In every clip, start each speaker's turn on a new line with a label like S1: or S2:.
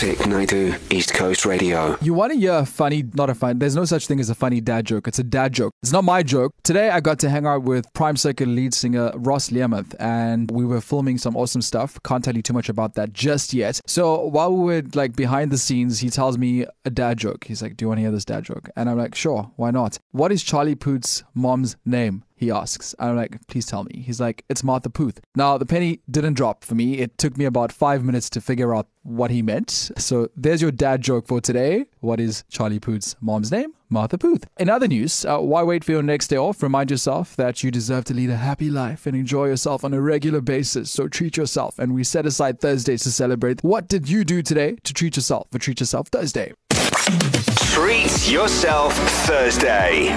S1: Vic Naidu, East Coast Radio.
S2: You want to hear a funny, not a funny, there's no such thing as a funny dad joke. It's a dad joke. It's not my joke. Today I got to hang out with Prime Circuit lead singer Ross Learmonth and we were filming some awesome stuff. Can't tell you too much about that just yet. So while we were like behind the scenes, he tells me a dad joke. He's like, Do you want to hear this dad joke? And I'm like, Sure, why not? What is Charlie Puth's mom's name? He asks. I'm like, please tell me. He's like, it's Martha Puth. Now, the penny didn't drop for me. It took me about five minutes to figure out what he meant. So there's your dad joke for today. What is Charlie Puth's mom's name? Martha Puth. In other news, uh, why wait for your next day off? Remind yourself that you deserve to lead a happy life and enjoy yourself on a regular basis. So treat yourself. And we set aside Thursdays to celebrate. What did you do today to treat yourself for Treat Yourself Thursday?
S1: Treat Yourself Thursday.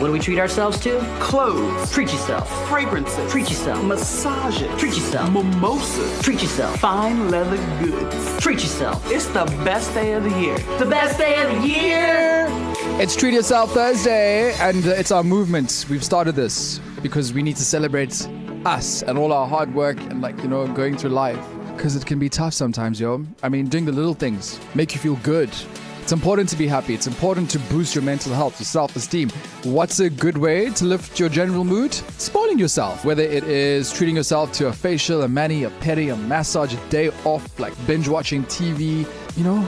S3: What do we treat ourselves to?
S4: Clothes,
S3: Treat yourself.
S4: fragrances,
S3: Treat yourself.
S4: massages,
S3: Treat yourself.
S4: mimosas,
S3: Treat yourself.
S4: fine leather goods.
S3: Treat yourself.
S4: It's the best day of the year.
S3: The best day of the year.
S2: It's Treat Yourself Thursday, and uh, it's our movement. We've started this because we need to celebrate us and all our hard work and, like, you know, going through life. Because it can be tough sometimes, yo. I mean, doing the little things make you feel good. It's important to be happy. It's important to boost your mental health, your self esteem. What's a good way to lift your general mood? Spoiling yourself. Whether it is treating yourself to a facial, a mani, a pedi, a massage, a day off, like binge watching TV, you know,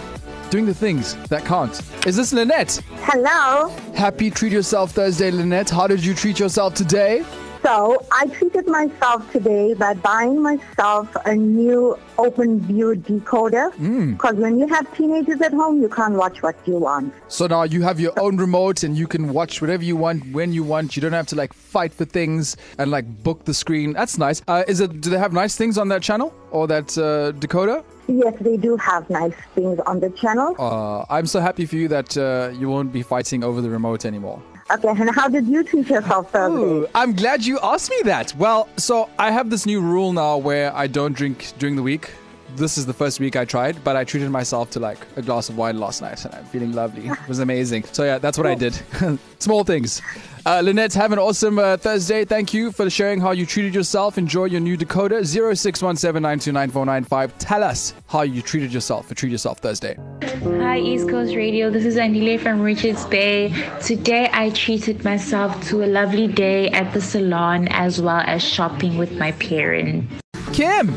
S2: doing the things that count. Is this Lynette?
S5: Hello.
S2: Happy Treat Yourself Thursday, Lynette. How did you treat yourself today?
S5: So I treated myself today by buying myself a new Openview decoder. Because when you have teenagers at home, you can't watch what you want.
S2: So now you have your own remote and you can watch whatever you want when you want. You don't have to like fight for things and like book the screen. That's nice. Uh, is it? Do they have nice things on that channel or that uh, decoder?
S5: Yes, they do have nice things on the channel.
S2: Uh, I'm so happy for you that uh, you won't be fighting over the remote anymore.
S5: Okay, and how did you treat yourself Thursday?
S2: Ooh, I'm glad you asked me that. Well, so I have this new rule now where I don't drink during the week. This is the first week I tried, but I treated myself to like a glass of wine last night and I'm feeling lovely. It was amazing. So, yeah, that's what I did. Small things. Uh, Lynette, have an awesome uh, Thursday. Thank you for sharing how you treated yourself. Enjoy your new decoder. 0617929495. Tell us how you treated yourself for Treat Yourself Thursday.
S6: Hi, East Coast Radio. This is Anile from Richards Bay. Today, I treated myself to a lovely day at the salon as well as shopping with my parents.
S2: Kim,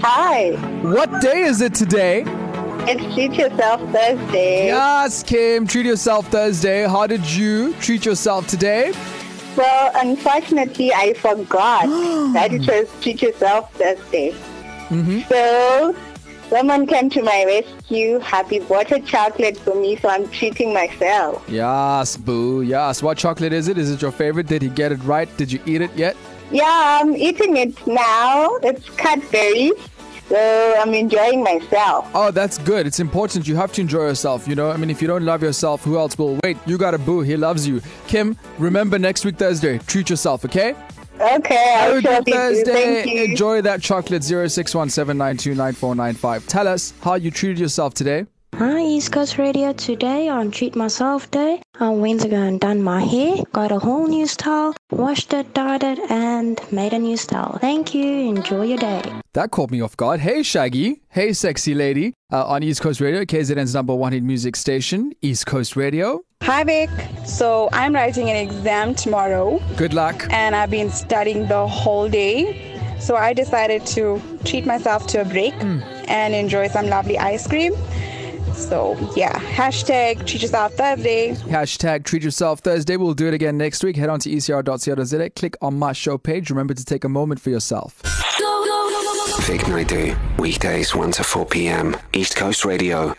S5: Hi,
S2: what day is it today?
S5: it's Treat Yourself Thursday.
S2: Yes, Kim, treat yourself Thursday. How did you treat yourself today?
S5: Well, unfortunately, I forgot that it was Treat Yourself Thursday. Mm-hmm. So, someone came to my rescue. Happy bought a chocolate for me, so I'm treating myself.
S2: Yes, boo. Yes. What chocolate is it? Is it your favorite? Did he get it right? Did you eat it yet?
S5: Yeah, I'm eating it now. It's Cadbury. So I'm enjoying myself.
S2: Oh, that's good. It's important. You have to enjoy yourself. You know, I mean, if you don't love yourself, who else will? Wait, you got a boo. He loves you. Kim, remember next week Thursday. Treat yourself, okay?
S5: Okay, I'll
S2: a
S5: surely
S2: good
S5: do.
S2: Thursday.
S5: Thank you.
S2: Enjoy that chocolate. 0617929495. Tell us how you treated yourself today.
S7: Hi, East Coast Radio. Today on Treat Myself Day, I went to go and done my hair, got a whole new style, washed it, dyed it, and made a new style. Thank you. Enjoy your day.
S2: That caught me off guard. Hey, Shaggy. Hey, sexy lady. Uh, on East Coast Radio, KZN's number one hit music station, East Coast Radio.
S8: Hi Vic. So I'm writing an exam tomorrow
S2: Good luck.
S8: and I've been studying the whole day. So I decided to treat myself to a break and enjoy some lovely ice cream. So yeah, hashtag treat yourself Thursday.
S2: Hashtag treat yourself Thursday. We'll do it again next week. Head on to ecr.co.za. Click on my show page. Remember to take a moment for yourself.
S1: Vic Naidu, weekdays 1 to 4 p.m. East Coast Radio.